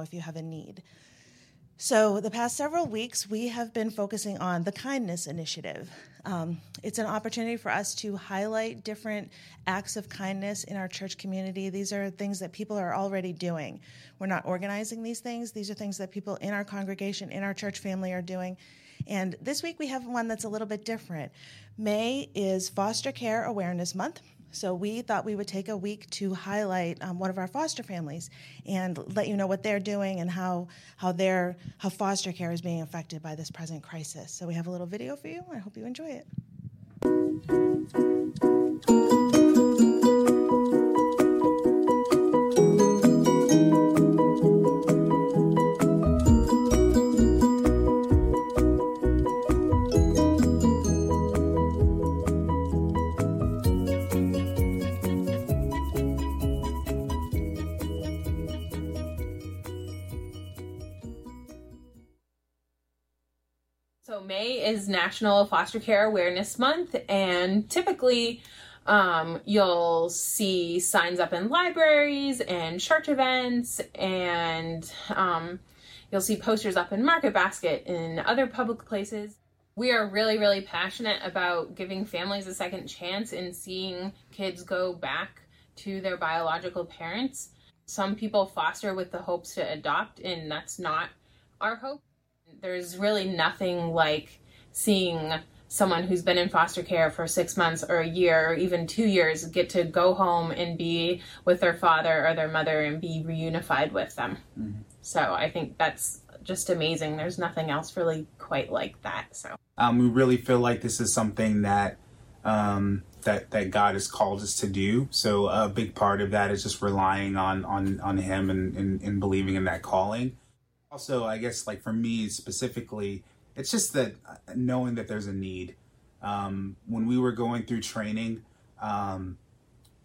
if you have a need. So, the past several weeks, we have been focusing on the Kindness Initiative. Um, it's an opportunity for us to highlight different acts of kindness in our church community. These are things that people are already doing. We're not organizing these things, these are things that people in our congregation, in our church family are doing. And this week, we have one that's a little bit different. May is Foster Care Awareness Month. So we thought we would take a week to highlight um, one of our foster families and let you know what they're doing and how how their how foster care is being affected by this present crisis. So we have a little video for you. I hope you enjoy it. Is National Foster Care Awareness Month, and typically um, you'll see signs up in libraries and church events, and um, you'll see posters up in Market Basket and other public places. We are really, really passionate about giving families a second chance in seeing kids go back to their biological parents. Some people foster with the hopes to adopt, and that's not our hope. There's really nothing like seeing someone who's been in foster care for six months or a year or even two years get to go home and be with their father or their mother and be reunified with them. Mm-hmm. So I think that's just amazing. There's nothing else really quite like that. So um, we really feel like this is something that um, that that God has called us to do. So a big part of that is just relying on on on Him and, and, and believing in that calling. Also, I guess like for me specifically it's just that uh, knowing that there's a need. Um, when we were going through training, um,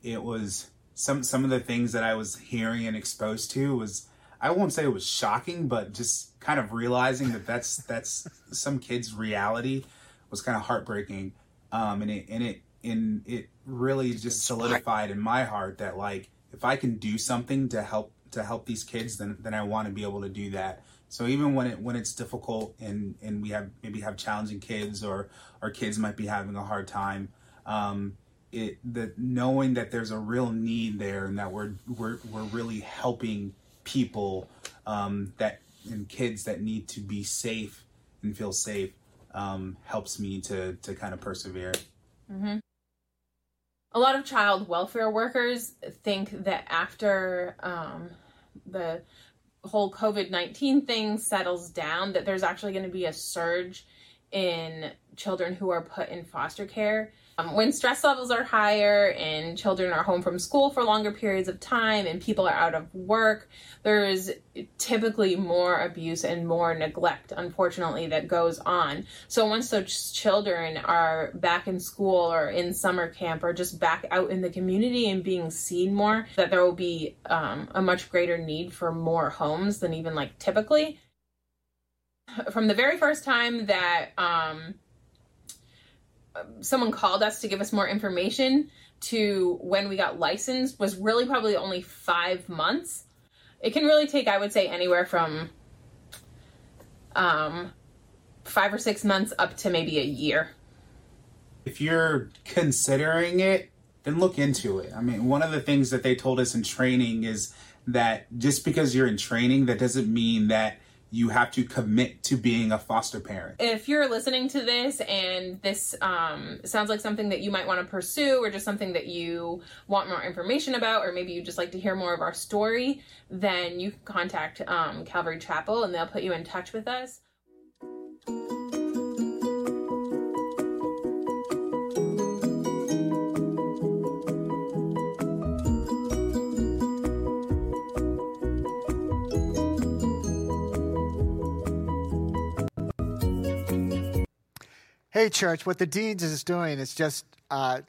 it was some some of the things that I was hearing and exposed to was I won't say it was shocking, but just kind of realizing that that's that's some kids' reality was kind of heartbreaking, um, and it and it and it really just solidified in my heart that like if I can do something to help to help these kids, then then I want to be able to do that. So even when it when it's difficult and and we have maybe have challenging kids or our kids might be having a hard time, um, it the knowing that there's a real need there and that we're we're we're really helping people um, that and kids that need to be safe and feel safe um, helps me to to kind of persevere. Mm-hmm. A lot of child welfare workers think that after um, the whole COVID 19 thing settles down, that there's actually going to be a surge in children who are put in foster care. Um, when stress levels are higher and children are home from school for longer periods of time and people are out of work, there's typically more abuse and more neglect, unfortunately, that goes on. So once those children are back in school or in summer camp or just back out in the community and being seen more, that there will be um, a much greater need for more homes than even like typically. From the very first time that um, someone called us to give us more information to when we got licensed was really probably only five months. It can really take, I would say, anywhere from um, five or six months up to maybe a year. If you're considering it, then look into it. I mean, one of the things that they told us in training is that just because you're in training, that doesn't mean that you have to commit to being a foster parent. If you're listening to this and this um, sounds like something that you might want to pursue or just something that you want more information about, or maybe you just like to hear more of our story, then you can contact um, Calvary Chapel and they'll put you in touch with us. Hey, church, what the Deans is doing is just uh,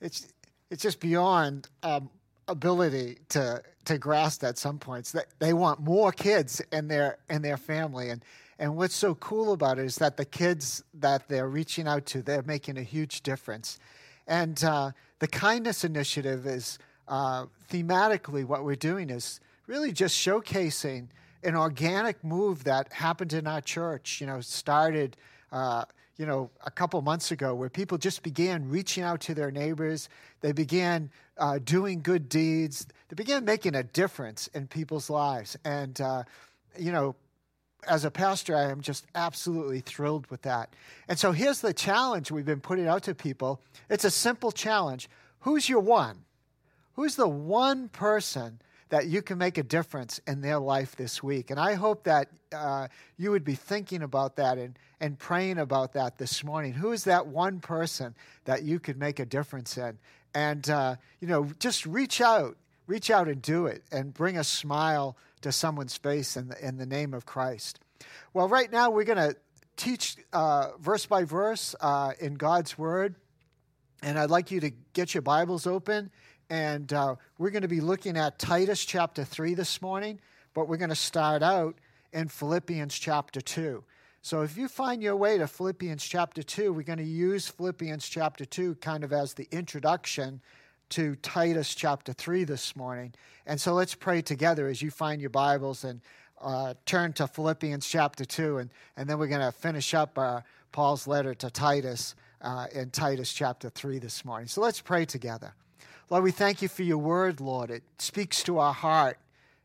it's it's just beyond um, ability to to grasp at some points. That they want more kids in their in their family, and and what's so cool about it is that the kids that they're reaching out to, they're making a huge difference. And uh, the kindness initiative is uh, thematically what we're doing is really just showcasing an organic move that happened in our church. You know, started. Uh, you know, a couple months ago, where people just began reaching out to their neighbors. They began uh, doing good deeds. They began making a difference in people's lives. And, uh, you know, as a pastor, I am just absolutely thrilled with that. And so here's the challenge we've been putting out to people it's a simple challenge. Who's your one? Who's the one person that you can make a difference in their life this week? And I hope that uh, you would be thinking about that and, and praying about that this morning. Who is that one person that you could make a difference in? And, uh, you know, just reach out, reach out and do it and bring a smile to someone's face in the, in the name of Christ. Well, right now we're going to teach uh, verse by verse uh, in God's Word. And I'd like you to get your Bibles open. And uh, we're going to be looking at Titus chapter 3 this morning, but we're going to start out in Philippians chapter 2. So if you find your way to Philippians chapter 2, we're going to use Philippians chapter 2 kind of as the introduction to Titus chapter 3 this morning. And so let's pray together as you find your Bibles and uh, turn to Philippians chapter 2. And, and then we're going to finish up uh, Paul's letter to Titus uh, in Titus chapter 3 this morning. So let's pray together. Lord, we thank you for your word, Lord. It speaks to our heart,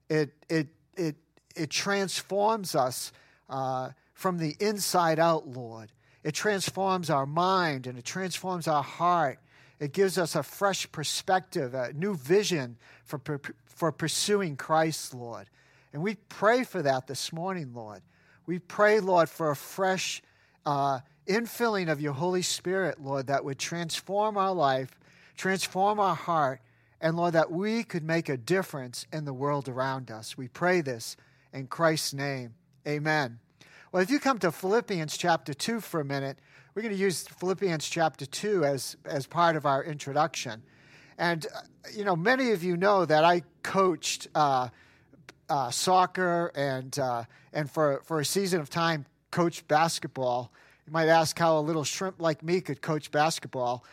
it, it, it, it transforms us uh, from the inside out, Lord. It transforms our mind and it transforms our heart. It gives us a fresh perspective, a new vision for, for pursuing Christ, Lord. And we pray for that this morning, Lord. We pray, Lord, for a fresh uh, infilling of your Holy Spirit, Lord, that would transform our life, transform our heart, and Lord, that we could make a difference in the world around us. We pray this in Christ's name. Amen. Well, if you come to Philippians chapter 2 for a minute, we're going to use Philippians chapter 2 as, as part of our introduction. And, uh, you know, many of you know that I coached uh, uh, soccer and, uh, and for, for a season of time, coached basketball. You might ask how a little shrimp like me could coach basketball.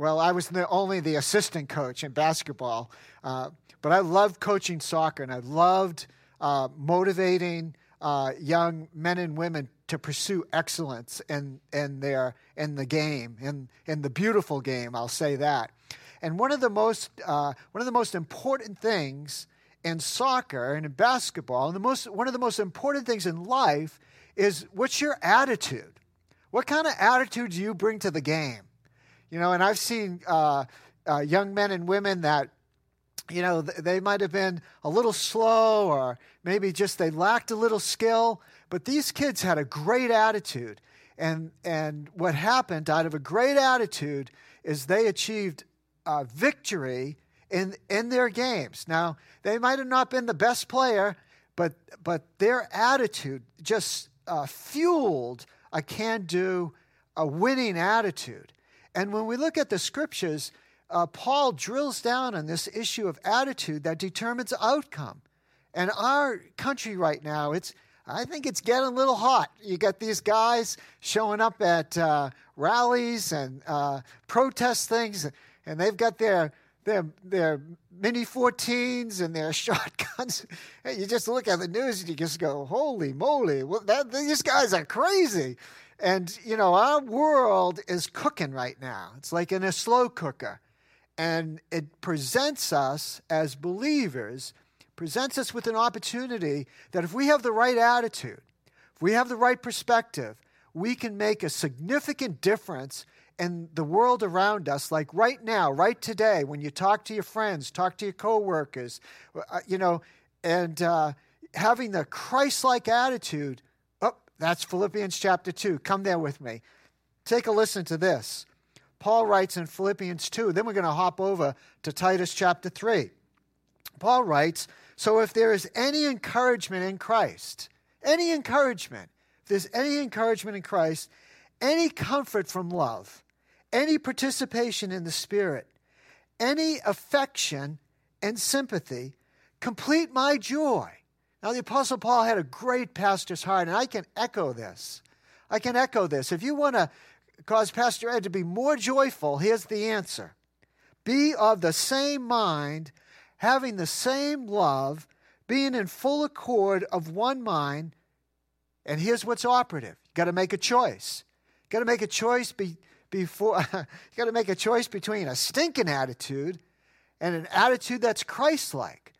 Well, I was the, only the assistant coach in basketball, uh, but I loved coaching soccer and I loved uh, motivating uh, young men and women to pursue excellence in, in, their, in the game, in, in the beautiful game, I'll say that. And one of the most, uh, one of the most important things in soccer and in basketball, and the most, one of the most important things in life is what's your attitude? What kind of attitude do you bring to the game? You know, and I've seen uh, uh, young men and women that, you know, they might have been a little slow or maybe just they lacked a little skill, but these kids had a great attitude. And, and what happened out of a great attitude is they achieved uh, victory in, in their games. Now, they might have not been the best player, but, but their attitude just uh, fueled a can do, a winning attitude. And when we look at the scriptures, uh, Paul drills down on this issue of attitude that determines outcome. And our country right now, it's I think it's getting a little hot. You got these guys showing up at uh, rallies and uh, protest things, and they've got their their their mini 14s and their shotguns. And you just look at the news and you just go, "Holy moly! Well, that, these guys are crazy." And you know, our world is cooking right now. It's like in a slow cooker, and it presents us as believers presents us with an opportunity that if we have the right attitude, if we have the right perspective, we can make a significant difference in the world around us like right now right today when you talk to your friends talk to your coworkers uh, you know and uh, having the christ-like attitude that's philippians chapter 2 come there with me. Take a listen to this. Paul writes in philippians 2 then we're going to hop over to titus chapter 3 paul writes so if there is any encouragement in Christ, any encouragement, if there's any encouragement in Christ, any comfort from love, any participation in the Spirit, any affection and sympathy, complete my joy. Now, the Apostle Paul had a great pastor's heart, and I can echo this. I can echo this. If you want to cause Pastor Ed to be more joyful, here's the answer Be of the same mind having the same love, being in full accord of one mind. And here's what's operative you got to make a choice. You got to make a choice be, before, you got to make a choice between a stinking attitude and an attitude that's Christ like.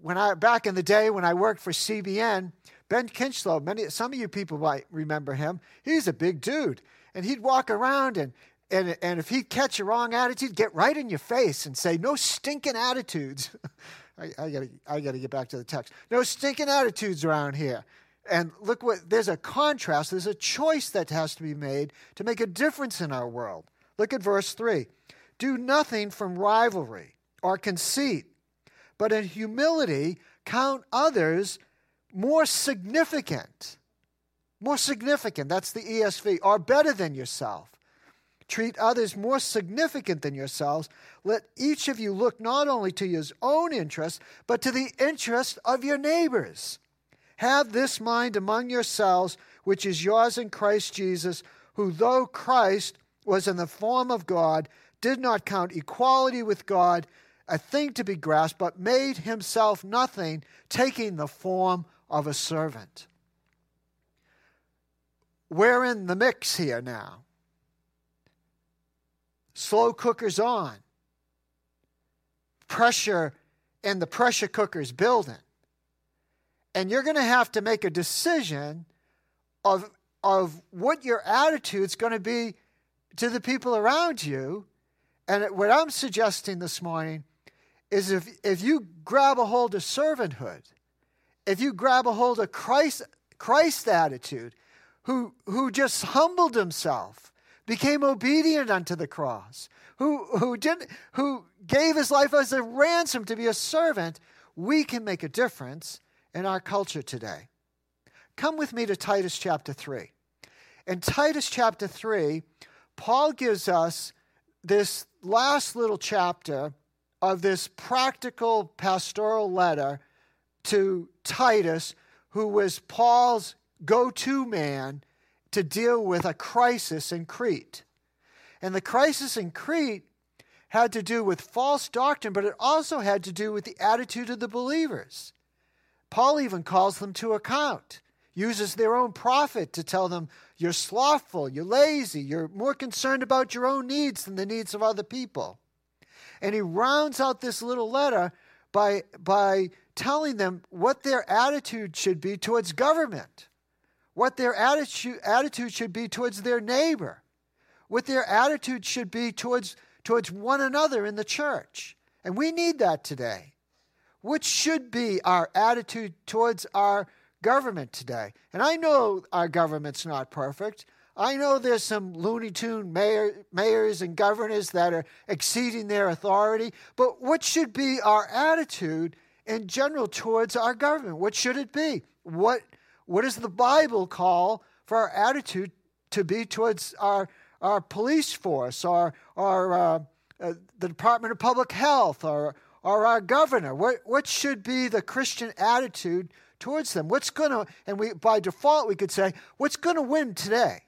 When I, back in the day when I worked for CBN, Ben Kinchlow, many, some of you people might remember him. He's a big dude. And he'd walk around and, and, and if he'd catch a wrong attitude, get right in your face and say, No stinking attitudes. I, I, gotta, I gotta get back to the text. No stinking attitudes around here. And look what there's a contrast, there's a choice that has to be made to make a difference in our world. Look at verse 3. Do nothing from rivalry or conceit, but in humility count others more significant. More significant, that's the ESV, or better than yourself. Treat others more significant than yourselves. Let each of you look not only to his own interest, but to the interest of your neighbors. Have this mind among yourselves, which is yours in Christ Jesus, who, though Christ was in the form of God, did not count equality with God a thing to be grasped, but made himself nothing, taking the form of a servant. We're in the mix here now. Slow cookers on. Pressure and the pressure cooker's building. And you're going to have to make a decision of, of what your attitude's going to be to the people around you. And what I'm suggesting this morning is if, if you grab a hold of servanthood, if you grab a hold of Christ, Christ attitude, who, who just humbled himself, became obedient unto the cross, who, who, didn't, who gave his life as a ransom to be a servant, we can make a difference in our culture today. Come with me to Titus chapter 3. In Titus chapter 3, Paul gives us this last little chapter of this practical pastoral letter to Titus, who was Paul's go to man to deal with a crisis in Crete. And the crisis in Crete had to do with false doctrine, but it also had to do with the attitude of the believers. Paul even calls them to account, uses their own prophet to tell them, You're slothful, you're lazy, you're more concerned about your own needs than the needs of other people. And he rounds out this little letter by, by telling them what their attitude should be towards government, what their attitude, attitude should be towards their neighbor, what their attitude should be towards, towards one another in the church. And we need that today. What should be our attitude towards our government today? And I know our government's not perfect. I know there's some Looney Tune mayor, mayors and governors that are exceeding their authority, but what should be our attitude in general towards our government? What should it be? What, what does the Bible call for our attitude to be towards our, our police force, our, our, uh, uh, the Department of Public Health, or, or our governor? What, what should be the Christian attitude towards them? What's going to, and we, by default, we could say, what's going to win today?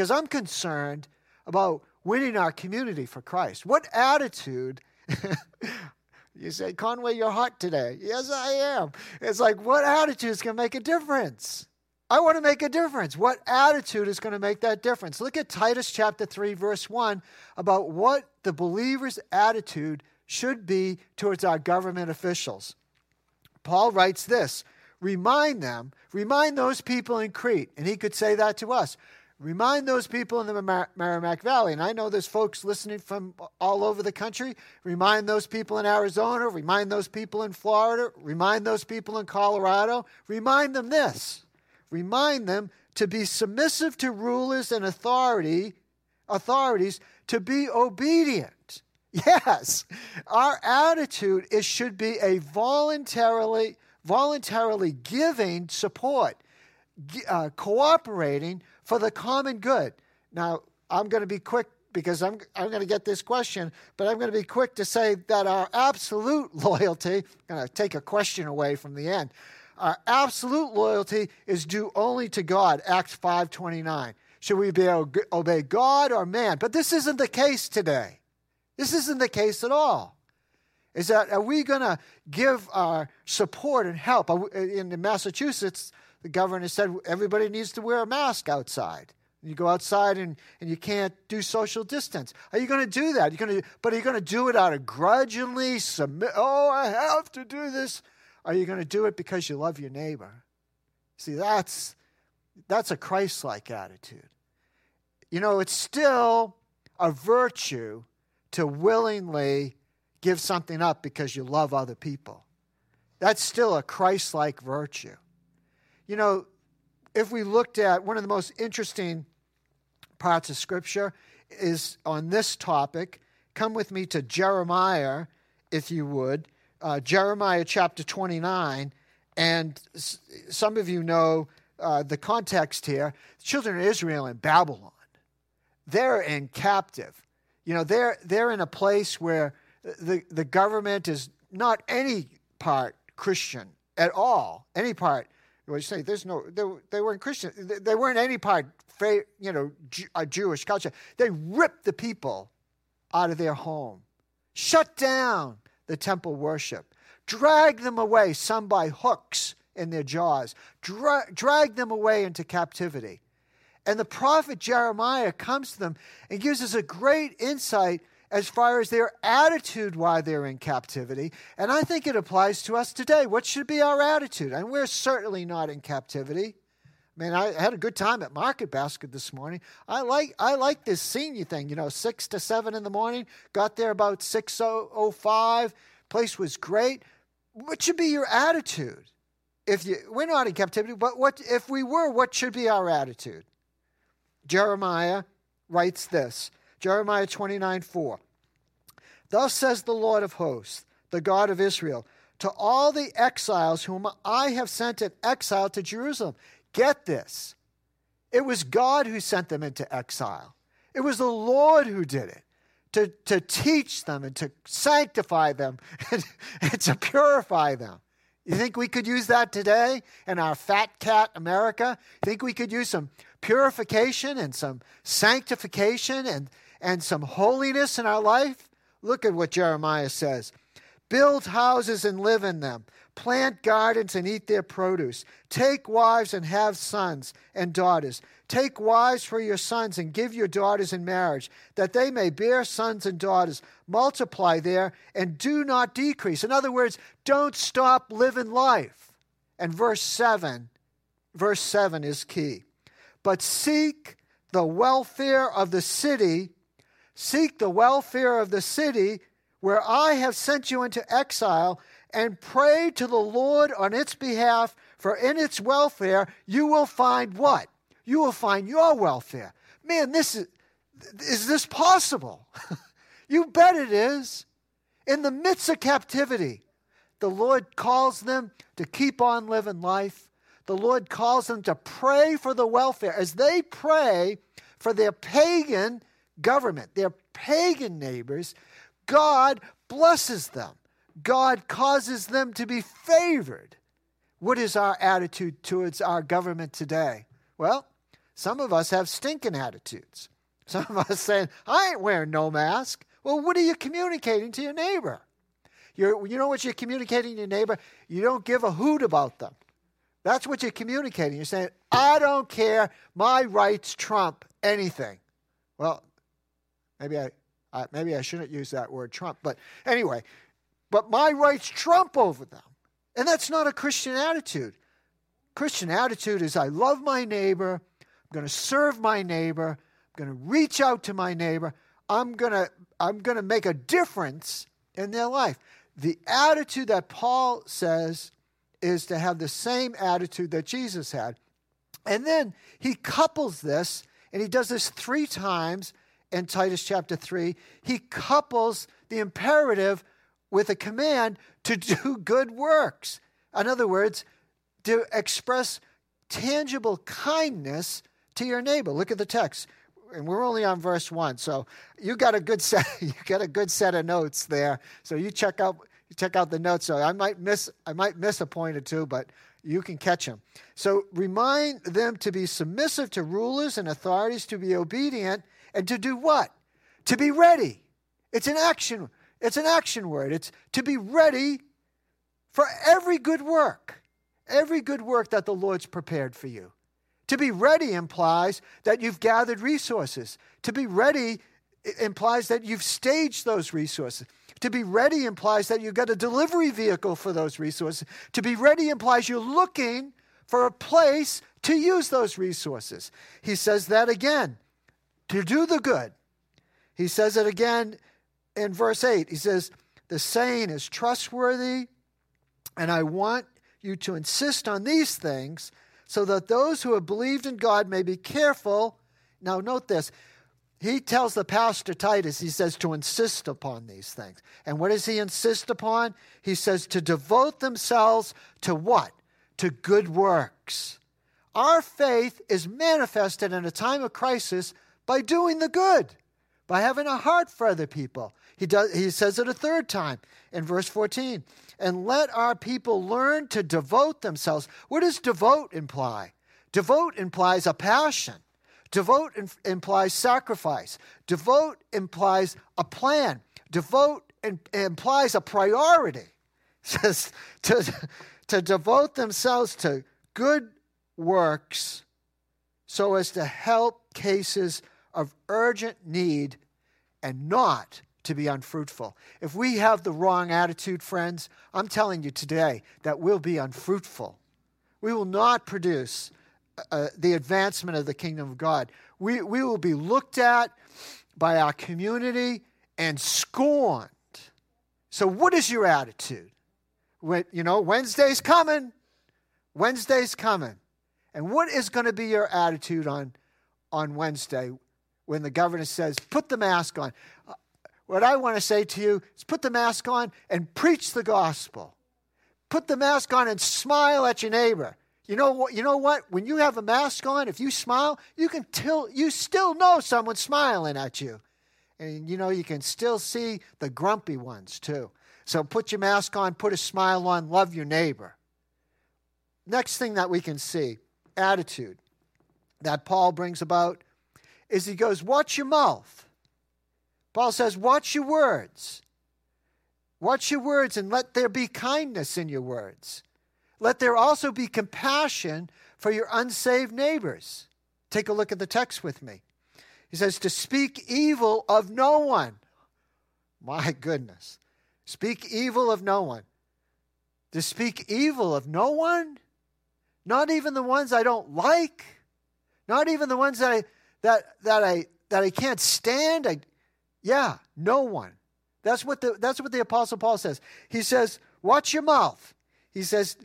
Because I'm concerned about winning our community for Christ. What attitude You say, Conway, you're hot today. Yes, I am. It's like, what attitude is going to make a difference? I want to make a difference. What attitude is going to make that difference? Look at Titus chapter 3, verse 1 about what the believer's attitude should be towards our government officials. Paul writes this remind them, remind those people in Crete, and he could say that to us Remind those people in the Mar- Merrimack Valley, and I know there's folks listening from all over the country. Remind those people in Arizona, remind those people in Florida, remind those people in Colorado. Remind them this. Remind them to be submissive to rulers and authority, authorities, to be obedient. Yes, our attitude is should be a voluntarily voluntarily giving support, uh, cooperating for the common good. Now, I'm going to be quick because I'm, I'm going to get this question, but I'm going to be quick to say that our absolute loyalty, I'm going to take a question away from the end. Our absolute loyalty is due only to God, Acts 5.29. Should we be obey God or man? But this isn't the case today. This isn't the case at all. Is that are we going to give our support and help? In Massachusetts, the governor said everybody needs to wear a mask outside. You go outside and, and you can't do social distance. Are you going to do that? You're going to, but are you going to do it out of grudgingly submit? Oh, I have to do this. Are you going to do it because you love your neighbor? See, that's that's a Christ-like attitude. You know, it's still a virtue to willingly give something up because you love other people. That's still a Christ-like virtue. You know, if we looked at one of the most interesting parts of Scripture is on this topic. Come with me to Jeremiah, if you would. Uh, Jeremiah chapter 29. And s- some of you know uh, the context here. The children of Israel in Babylon, they're in captive. You know, they're, they're in a place where the, the government is not any part Christian at all, any part. You say there's no, they, they weren't Christian. They, they weren't any part you know, a Jewish culture. They ripped the people out of their home, shut down the temple worship, drag them away, some by hooks in their jaws, dra- drag them away into captivity. And the prophet Jeremiah comes to them and gives us a great insight as far as their attitude while they're in captivity. And I think it applies to us today. What should be our attitude? And we're certainly not in captivity. Man, I had a good time at Market Basket this morning. I like I like this senior thing. You know, six to seven in the morning. Got there about six oh, oh five. Place was great. What should be your attitude? If you we're not in captivity, but what if we were? What should be our attitude? Jeremiah writes this. Jeremiah twenty nine four. Thus says the Lord of hosts, the God of Israel, to all the exiles whom I have sent in exile to Jerusalem. Get this. It was God who sent them into exile. It was the Lord who did it to, to teach them and to sanctify them and, and to purify them. You think we could use that today in our fat cat America? You think we could use some purification and some sanctification and, and some holiness in our life? Look at what Jeremiah says. Build houses and live in them Plant gardens and eat their produce. Take wives and have sons and daughters. Take wives for your sons and give your daughters in marriage, that they may bear sons and daughters. Multiply there and do not decrease. In other words, don't stop living life. And verse 7, verse 7 is key. But seek the welfare of the city, seek the welfare of the city where I have sent you into exile and pray to the Lord on its behalf, for in its welfare you will find what? You will find your welfare. Man, this is is this possible? you bet it is. In the midst of captivity, the Lord calls them to keep on living life. The Lord calls them to pray for the welfare as they pray for their pagan government, their pagan neighbors. God blesses them. God causes them to be favored. What is our attitude towards our government today? Well, some of us have stinking attitudes. Some of us saying, I ain't wearing no mask. Well, what are you communicating to your neighbor? You're, you know what you're communicating to your neighbor? You don't give a hoot about them. That's what you're communicating. You're saying, I don't care. My rights trump anything. Well, maybe I, I maybe I shouldn't use that word trump. But anyway, but my rights trump over them. And that's not a Christian attitude. Christian attitude is I love my neighbor, I'm going to serve my neighbor, I'm going to reach out to my neighbor, I'm going to I'm going to make a difference in their life. The attitude that Paul says is to have the same attitude that Jesus had. And then he couples this, and he does this three times in Titus chapter 3. He couples the imperative with a command to do good works. In other words, to express tangible kindness to your neighbor. Look at the text. And we're only on verse 1. So you got a good set you got a good set of notes there. So you check out you check out the notes. So I might miss I might miss a point or two, but you can catch them. So remind them to be submissive to rulers and authorities, to be obedient, and to do what? To be ready. It's an action It's an action word. It's to be ready for every good work, every good work that the Lord's prepared for you. To be ready implies that you've gathered resources. To be ready implies that you've staged those resources. To be ready implies that you've got a delivery vehicle for those resources. To be ready implies you're looking for a place to use those resources. He says that again to do the good. He says it again in verse 8. He says, The saying is trustworthy, and I want you to insist on these things so that those who have believed in God may be careful. Now, note this. He tells the pastor Titus, he says to insist upon these things. And what does he insist upon? He says to devote themselves to what? To good works. Our faith is manifested in a time of crisis by doing the good, by having a heart for other people. He, does, he says it a third time in verse 14 and let our people learn to devote themselves. What does devote imply? Devote implies a passion. Devote implies sacrifice. Devote implies a plan. Devote implies a priority. says to, to devote themselves to good works so as to help cases of urgent need and not to be unfruitful. If we have the wrong attitude, friends, I'm telling you today that we'll be unfruitful. We will not produce uh, uh, the advancement of the kingdom of God. We, we will be looked at by our community and scorned. So, what is your attitude? When, you know, Wednesday's coming. Wednesday's coming. And what is going to be your attitude on, on Wednesday when the governor says, put the mask on? Uh, what I want to say to you is put the mask on and preach the gospel. Put the mask on and smile at your neighbor. You know what? You know what? When you have a mask on, if you smile, you can till you still know someone's smiling at you, and you know you can still see the grumpy ones too. So put your mask on, put a smile on, love your neighbor. Next thing that we can see, attitude that Paul brings about, is he goes, "Watch your mouth." Paul says, Watch your words. Watch your words and let there be kindness in your words. Let there also be compassion for your unsaved neighbors. Take a look at the text with me. He says, To speak evil of no one. My goodness. Speak evil of no one. To speak evil of no one? Not even the ones I don't like. Not even the ones that I that that I that I can't stand. I yeah, no one. That's what the that's what the apostle Paul says. He says, "Watch your mouth." He says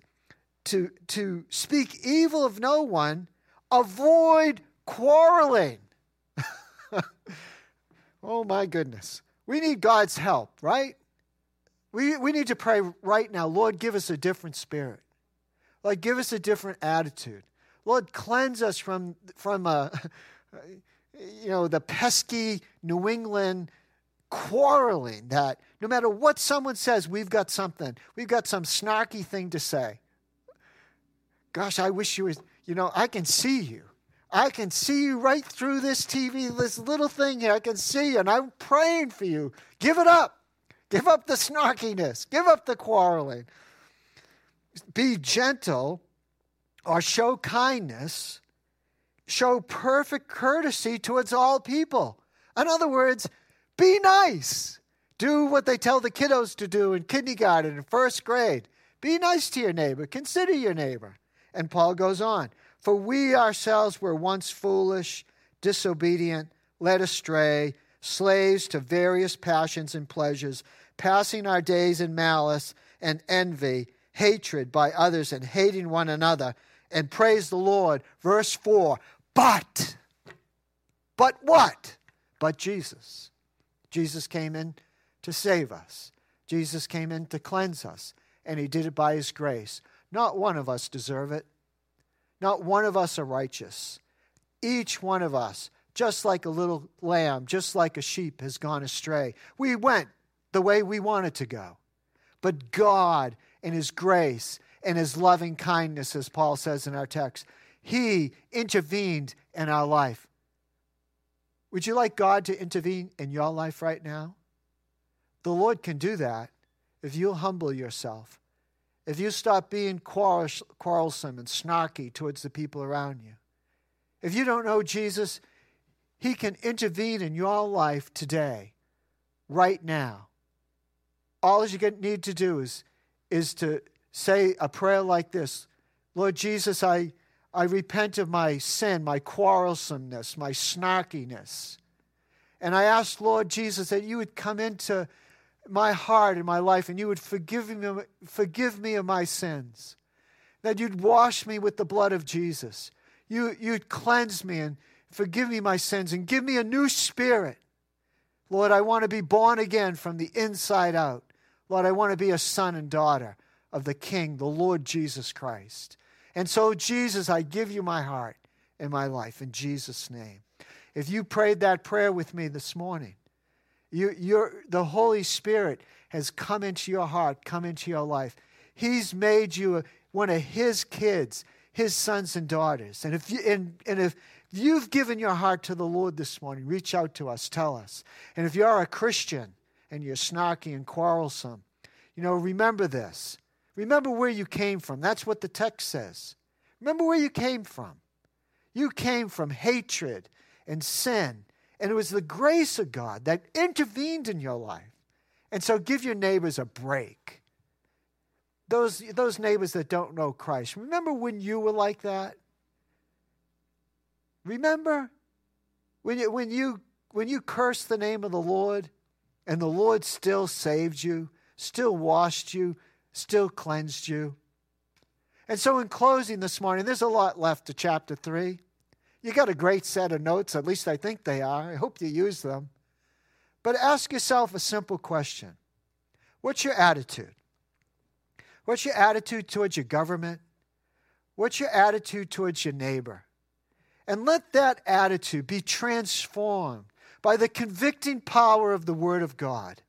to to speak evil of no one, avoid quarreling. oh my goodness. We need God's help, right? We we need to pray right now, Lord, give us a different spirit. Lord, give us a different attitude. Lord, cleanse us from from uh, you know, the pesky New England quarreling that no matter what someone says, we've got something. We've got some snarky thing to say. Gosh, I wish you was, you know, I can see you. I can see you right through this TV, this little thing here. I can see you, and I'm praying for you. Give it up. Give up the snarkiness. Give up the quarreling. Be gentle or show kindness show perfect courtesy towards all people. In other words, be nice. Do what they tell the kiddos to do in kindergarten and first grade. Be nice to your neighbor. Consider your neighbor. And Paul goes on For we ourselves were once foolish, disobedient, led astray, slaves to various passions and pleasures, passing our days in malice and envy, hatred by others, and hating one another. And praise the Lord. Verse 4 but, but what? But Jesus. Jesus came in to save us. Jesus came in to cleanse us, and he did it by his grace. Not one of us deserve it. Not one of us are righteous. Each one of us, just like a little lamb, just like a sheep, has gone astray. We went the way we wanted to go. But God, in his grace and his loving kindness, as Paul says in our text, he intervened in our life. Would you like God to intervene in your life right now? The Lord can do that if you humble yourself, if you stop being quarrelsome and snarky towards the people around you. If you don't know Jesus, He can intervene in your life today, right now. All you need to do is, is to say a prayer like this Lord Jesus, I, I repent of my sin, my quarrelsomeness, my snarkiness. And I ask, Lord Jesus, that you would come into my heart and my life and you would forgive me, forgive me of my sins. That you'd wash me with the blood of Jesus. You, you'd cleanse me and forgive me my sins and give me a new spirit. Lord, I want to be born again from the inside out. Lord, I want to be a son and daughter of the King, the Lord Jesus Christ. And so, Jesus, I give you my heart and my life in Jesus' name. If you prayed that prayer with me this morning, you, the Holy Spirit has come into your heart, come into your life. He's made you one of His kids, His sons and daughters. And if, you, and, and if you've given your heart to the Lord this morning, reach out to us, tell us. And if you're a Christian and you're snarky and quarrelsome, you know, remember this. Remember where you came from. That's what the text says. Remember where you came from. You came from hatred and sin and it was the grace of God that intervened in your life. And so give your neighbors a break. Those, those neighbors that don't know Christ, remember when you were like that? Remember when you, when you, when you cursed the name of the Lord and the Lord still saved you, still washed you, still cleansed you? And so, in closing this morning, there's a lot left to chapter 3. You got a great set of notes, at least I think they are. I hope you use them. But ask yourself a simple question What's your attitude? What's your attitude towards your government? What's your attitude towards your neighbor? And let that attitude be transformed by the convicting power of the Word of God.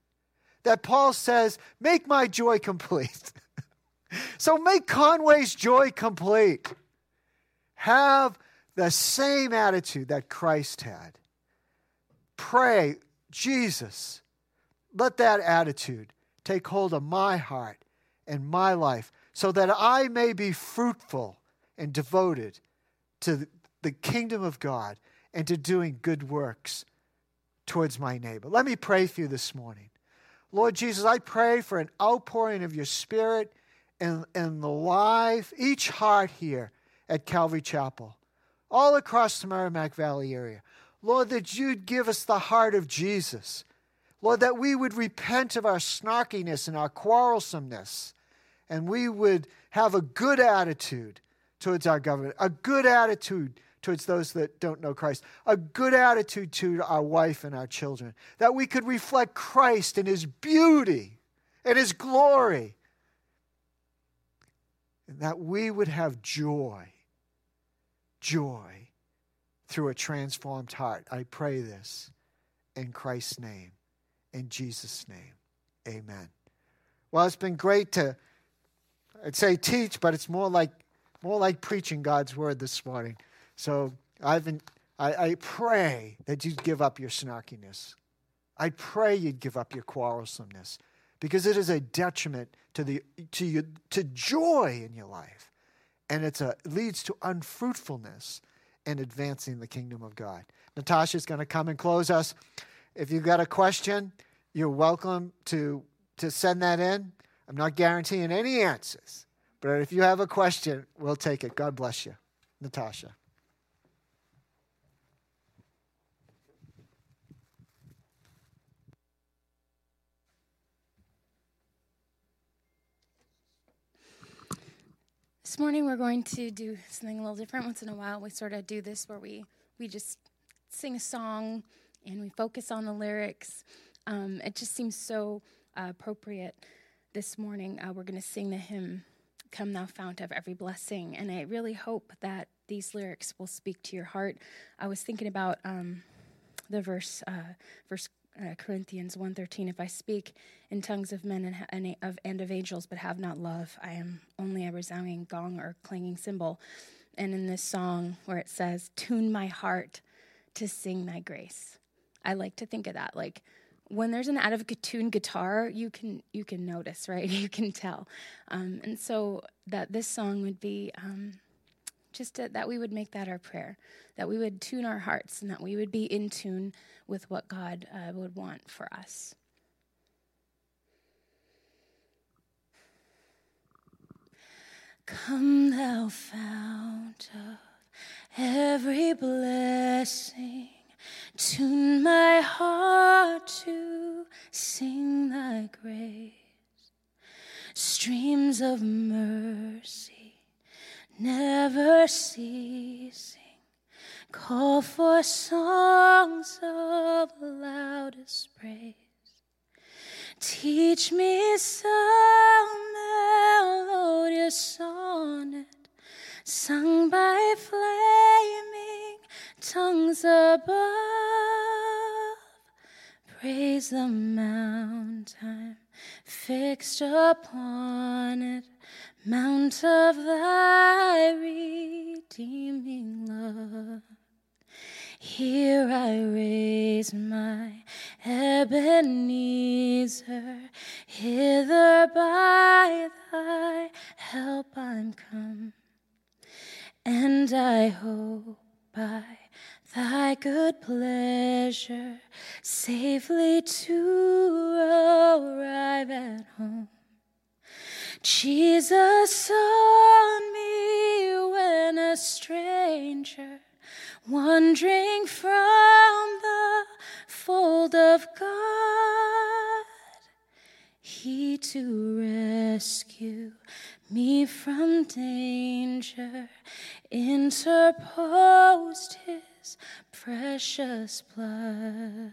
That Paul says, Make my joy complete. so make Conway's joy complete. Have the same attitude that Christ had. Pray, Jesus, let that attitude take hold of my heart and my life so that I may be fruitful and devoted to the kingdom of God and to doing good works towards my neighbor. Let me pray for you this morning. Lord Jesus, I pray for an outpouring of your spirit in, in the life, each heart here at Calvary Chapel all across the Merrimack Valley area. Lord, that you'd give us the heart of Jesus. Lord, that we would repent of our snarkiness and our quarrelsomeness, and we would have a good attitude towards our government, a good attitude towards those that don't know Christ, a good attitude to our wife and our children, that we could reflect Christ in his beauty and his glory, and that we would have joy joy through a transformed heart. I pray this in Christ's name, in Jesus' name. Amen. Well, it's been great to, I'd say teach, but it's more like more like preaching God's word this morning. So I've been, I, I pray that you'd give up your snarkiness. I pray you'd give up your quarrelsomeness because it is a detriment to the to to joy in your life and it leads to unfruitfulness in advancing the kingdom of God. Natasha's going to come and close us. If you've got a question, you're welcome to, to send that in. I'm not guaranteeing any answers, but if you have a question, we'll take it. God bless you. Natasha. Morning we're going to do something a little different. Once in a while, we sort of do this where we we just sing a song and we focus on the lyrics. Um, it just seems so uh, appropriate. This morning, uh, we're going to sing the hymn "Come Thou Fount of Every Blessing," and I really hope that these lyrics will speak to your heart. I was thinking about um, the verse, uh, verse uh, Corinthians 1:13 if I speak in tongues of men and, and, of, and of angels but have not love I am only a resounding gong or clanging cymbal. And in this song where it says tune my heart to sing thy grace I like to think of that. Like when there's an out of tune guitar, you can you can notice, right? You can tell, um, and so that this song would be um, just to, that we would make that our prayer, that we would tune our hearts, and that we would be in tune with what God uh, would want for us. Come, thou fount of every blessing, tune my heart to sing thy grace. Streams of mercy never ceasing, call for songs of loudest praise. Teach me some melodious sonnet sung by flaming tongues above. Praise the mountain fixed upon it, mount of thy redeeming love. Here I raise my Ebenezer, hither by thy help I'm come, and I hope by thy good pleasure safely to arrive at home. Jesus saw me when a stranger wandering from the fold of God, He to rescue me from danger interposed His precious blood.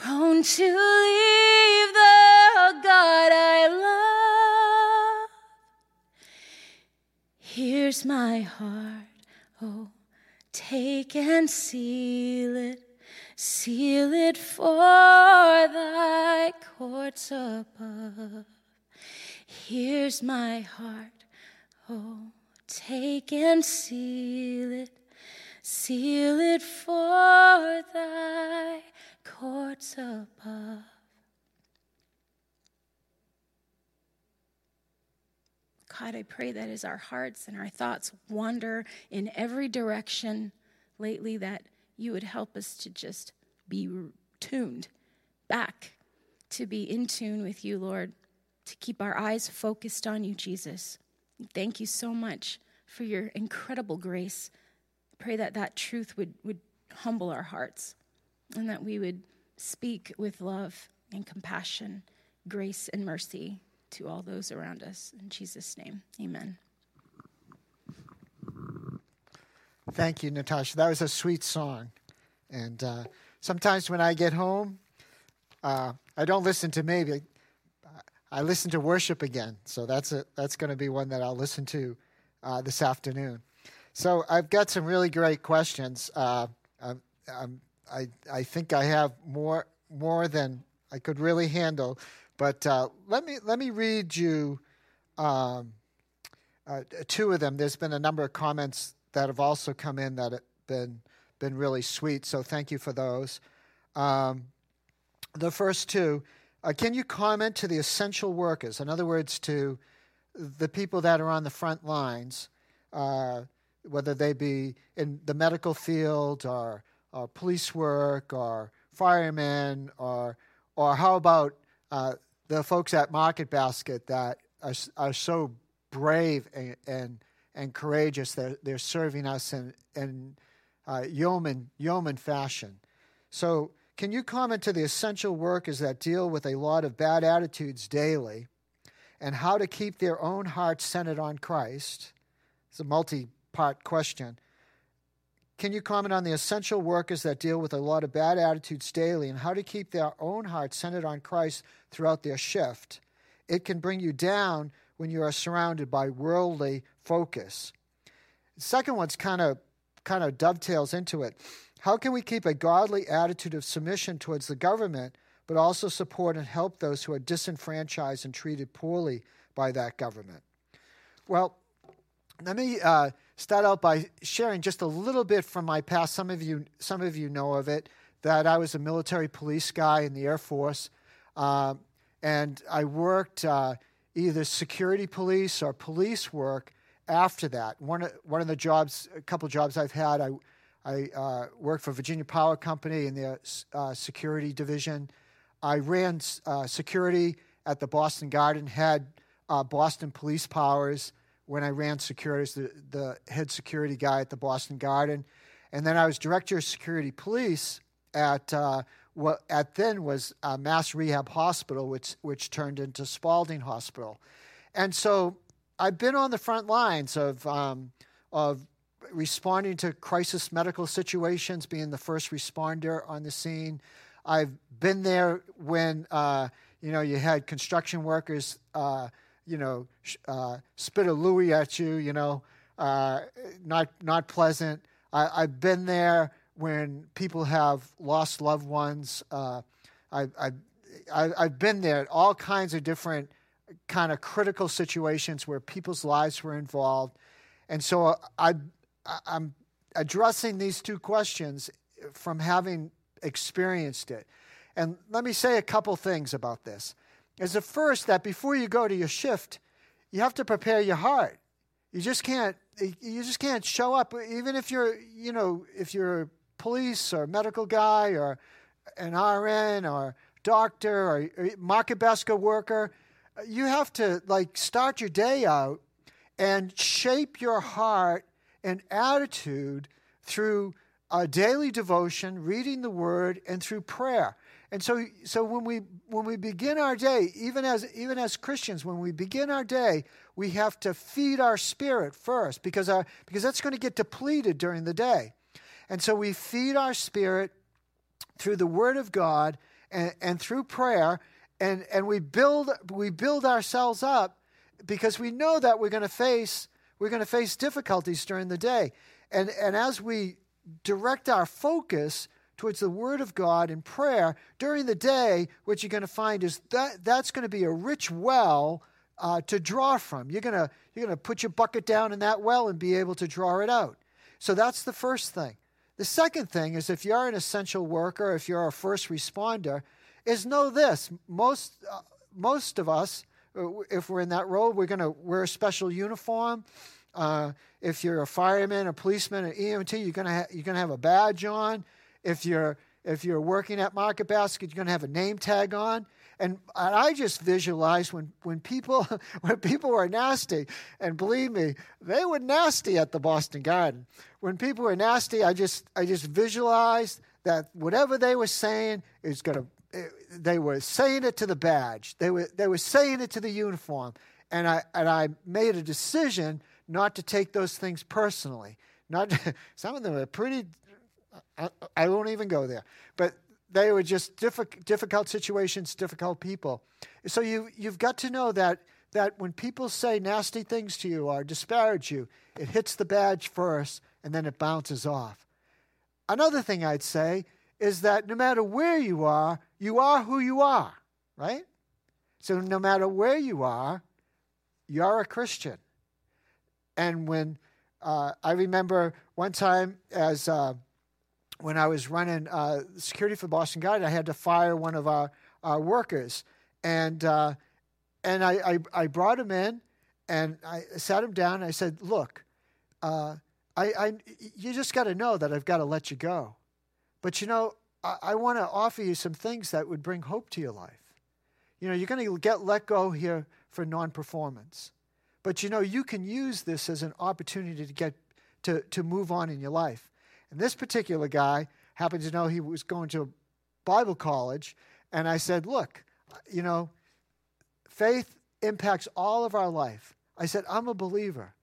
prone to leave the God I love. Here's my heart, oh, take and seal it, seal it for thy courts above. Here's my heart, oh, take and seal it, seal it for thy courts above. God, I pray that as our hearts and our thoughts wander in every direction lately, that you would help us to just be tuned back, to be in tune with you, Lord, to keep our eyes focused on you, Jesus. Thank you so much for your incredible grace. Pray that that truth would, would humble our hearts and that we would speak with love and compassion, grace and mercy to all those around us. In Jesus' name, amen. Thank you, Natasha. That was a sweet song. And uh, sometimes when I get home, uh, I don't listen to maybe. I listen to worship again. So that's a, that's going to be one that I'll listen to uh, this afternoon. So I've got some really great questions. Uh, I'm, I'm I, I think I have more more than I could really handle. But uh, let me let me read you um, uh, two of them. There's been a number of comments that have also come in that have been been really sweet. So thank you for those. Um, the first two. Uh, can you comment to the essential workers? In other words, to the people that are on the front lines, uh, whether they be in the medical field or or police work or firemen or or how about uh, the folks at Market Basket that are, are so brave and, and, and courageous that they're serving us in, in uh, yeoman, yeoman fashion. So, can you comment to the essential workers that deal with a lot of bad attitudes daily and how to keep their own hearts centered on Christ? It's a multi part question can you comment on the essential workers that deal with a lot of bad attitudes daily and how to keep their own hearts centered on Christ throughout their shift? It can bring you down when you are surrounded by worldly focus. The second one's kind of kind of dovetails into it. How can we keep a godly attitude of submission towards the government, but also support and help those who are disenfranchised and treated poorly by that government? Well, let me uh, start out by sharing just a little bit from my past. Some of you, some of you know of it. That I was a military police guy in the Air Force, uh, and I worked uh, either security police or police work after that. One of, one of the jobs, a couple jobs I've had, I I uh, worked for Virginia Power Company in the uh, security division. I ran uh, security at the Boston Garden, had uh, Boston police powers when I ran security as the, the head security guy at the Boston Garden. And then I was director of security police at uh, what at then was Mass Rehab Hospital, which, which turned into Spaulding Hospital. And so I've been on the front lines of, um, of responding to crisis medical situations, being the first responder on the scene. I've been there when uh, you know you had construction workers, uh, you know, uh, spit a Louis at you, you know, uh, not not pleasant. I, have been there when people have lost loved ones. Uh, I've, I've I've been there at all kinds of different kind of critical situations where people's lives were involved, and so I I'm addressing these two questions from having experienced it. And let me say a couple things about this. As the first, that before you go to your shift, you have to prepare your heart. You just can't you just can't show up even if you're you know if you're a police or medical guy or an RN or doctor or market basket worker. You have to like start your day out and shape your heart and attitude through a daily devotion, reading the word, and through prayer. And so, so when we when we begin our day, even as even as Christians, when we begin our day, we have to feed our spirit first because our because that's going to get depleted during the day. And so we feed our spirit through the Word of God and, and through prayer, and, and we build we build ourselves up because we know that we're going to face we're going to face difficulties during the day. And, and as we direct our focus towards the Word of God in prayer during the day, what you're going to find is that that's going to be a rich well uh, to draw from. You're going to you're going to put your bucket down in that well and be able to draw it out. So that's the first thing. The second thing is if you're an essential worker, if you're a first responder, is know this: most uh, most of us uh, if we're in that role, we're going to wear a special uniform. Uh, if you're a fireman, a policeman, an EMT, you're going to ha- you're going to have a badge on. If you're if you're working at Market Basket, you're going to have a name tag on. And, I just visualize when, when people when people were nasty, and believe me, they were nasty at the Boston Garden. When people were nasty, I just I just visualized that whatever they were saying is going to eh, they were saying it to the badge. They were they were saying it to the uniform, and I and I made a decision not to take those things personally. Not to, some of them are pretty. I, I, won't even go there, but they were just difficult, difficult situations, difficult people. So you you've got to know that that when people say nasty things to you or disparage you, it hits the badge first, and then it bounces off. Another thing I'd say is that no matter where you are, you are who you are, right? So no matter where you are, you're a Christian. And when uh, I remember one time as uh, when I was running uh, security for Boston Garden, I had to fire one of our, our workers, and uh, and I, I, I brought him in, and I sat him down. and I said, "Look, uh, I, I you just got to know that I've got to let you go." But you know, I, I want to offer you some things that would bring hope to your life. You know, you're going to get let go here for non performance. But you know, you can use this as an opportunity to get to, to move on in your life. And this particular guy happened to know he was going to Bible college. And I said, Look, you know, faith impacts all of our life. I said, I'm a believer,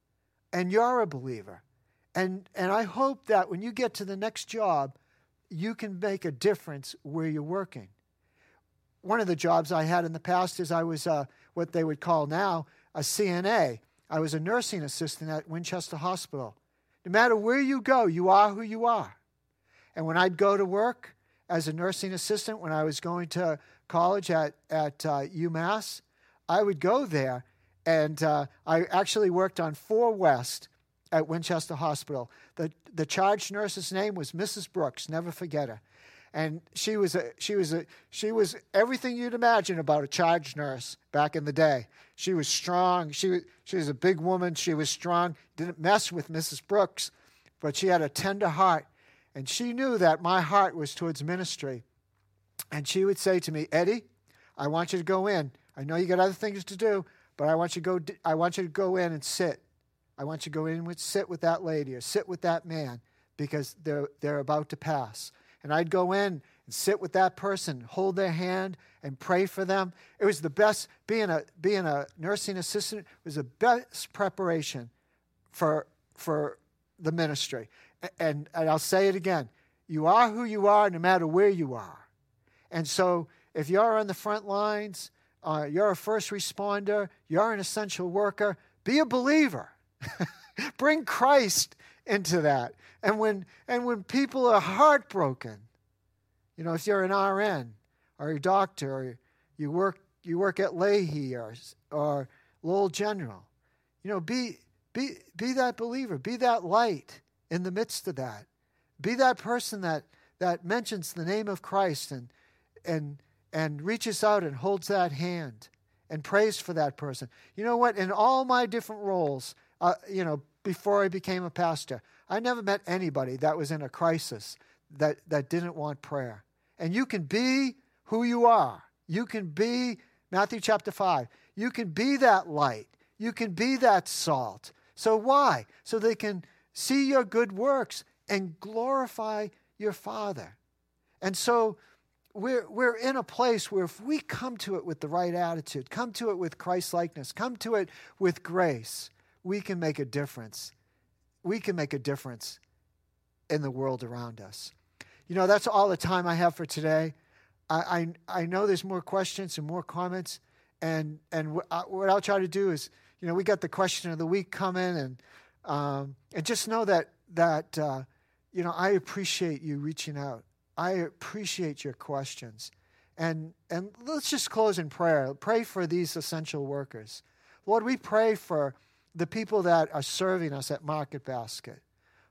and you're a believer. And, and I hope that when you get to the next job, you can make a difference where you're working. One of the jobs I had in the past is I was uh, what they would call now a CNA. I was a nursing assistant at Winchester Hospital. No matter where you go, you are who you are. And when I'd go to work as a nursing assistant, when I was going to college at, at uh, UMass, I would go there. And uh, I actually worked on 4 West at Winchester Hospital. The, the charge nurse's name was Mrs. Brooks, never forget her. And she was a, she was a, she was everything you'd imagine about a charge nurse back in the day. She was strong. She was, she was a big woman. She was strong. Didn't mess with Mrs. Brooks, but she had a tender heart. And she knew that my heart was towards ministry. And she would say to me, Eddie, I want you to go in. I know you got other things to do, but I want you to go, I want you to go in and sit. I want you to go in and sit with that lady or sit with that man because they're, they're about to pass. And I'd go in and sit with that person, hold their hand, and pray for them. It was the best, being a, being a nursing assistant was the best preparation for, for the ministry. And, and I'll say it again you are who you are no matter where you are. And so if you're on the front lines, uh, you're a first responder, you're an essential worker, be a believer. Bring Christ into that. And when and when people are heartbroken, you know, if you're an RN or a doctor or you work you work at Lahey or or Lowell General, you know, be be be that believer, be that light in the midst of that. Be that person that that mentions the name of Christ and and and reaches out and holds that hand and prays for that person. You know what? In all my different roles, uh, you know, before I became a pastor. I never met anybody that was in a crisis that, that didn't want prayer. And you can be who you are. You can be, Matthew chapter 5, you can be that light. You can be that salt. So why? So they can see your good works and glorify your Father. And so we're, we're in a place where if we come to it with the right attitude, come to it with Christ likeness, come to it with grace, we can make a difference. We can make a difference in the world around us. You know, that's all the time I have for today. I, I, I know there's more questions and more comments, and and uh, what I'll try to do is, you know, we got the question of the week coming, and um, and just know that that uh, you know I appreciate you reaching out. I appreciate your questions, and and let's just close in prayer. Pray for these essential workers, Lord. We pray for the people that are serving us at Market Basket.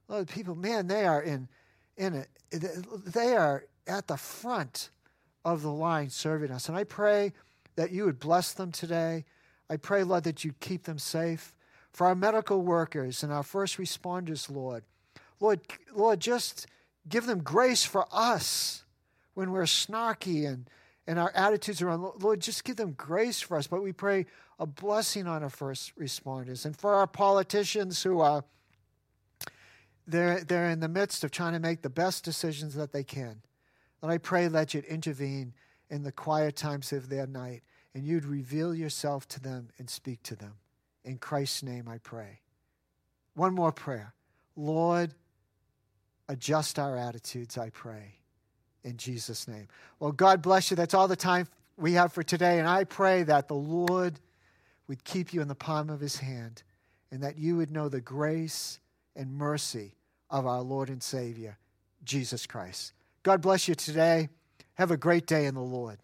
Lord, people, man, they are in, in it. They are at the front of the line serving us. And I pray that you would bless them today. I pray, Lord, that you keep them safe. For our medical workers and our first responders, Lord, Lord, Lord, just give them grace for us when we're snarky and, and our attitudes around. Lord, just give them grace for us. But we pray a blessing on our first responders and for our politicians who are they're, they're in the midst of trying to make the best decisions that they can. And I pray that you'd intervene in the quiet times of their night and you'd reveal yourself to them and speak to them. In Christ's name I pray. One more prayer. Lord, adjust our attitudes, I pray. In Jesus' name. Well, God bless you. That's all the time we have for today. And I pray that the Lord would keep you in the palm of his hand and that you would know the grace and mercy of our Lord and Savior, Jesus Christ. God bless you today. Have a great day in the Lord.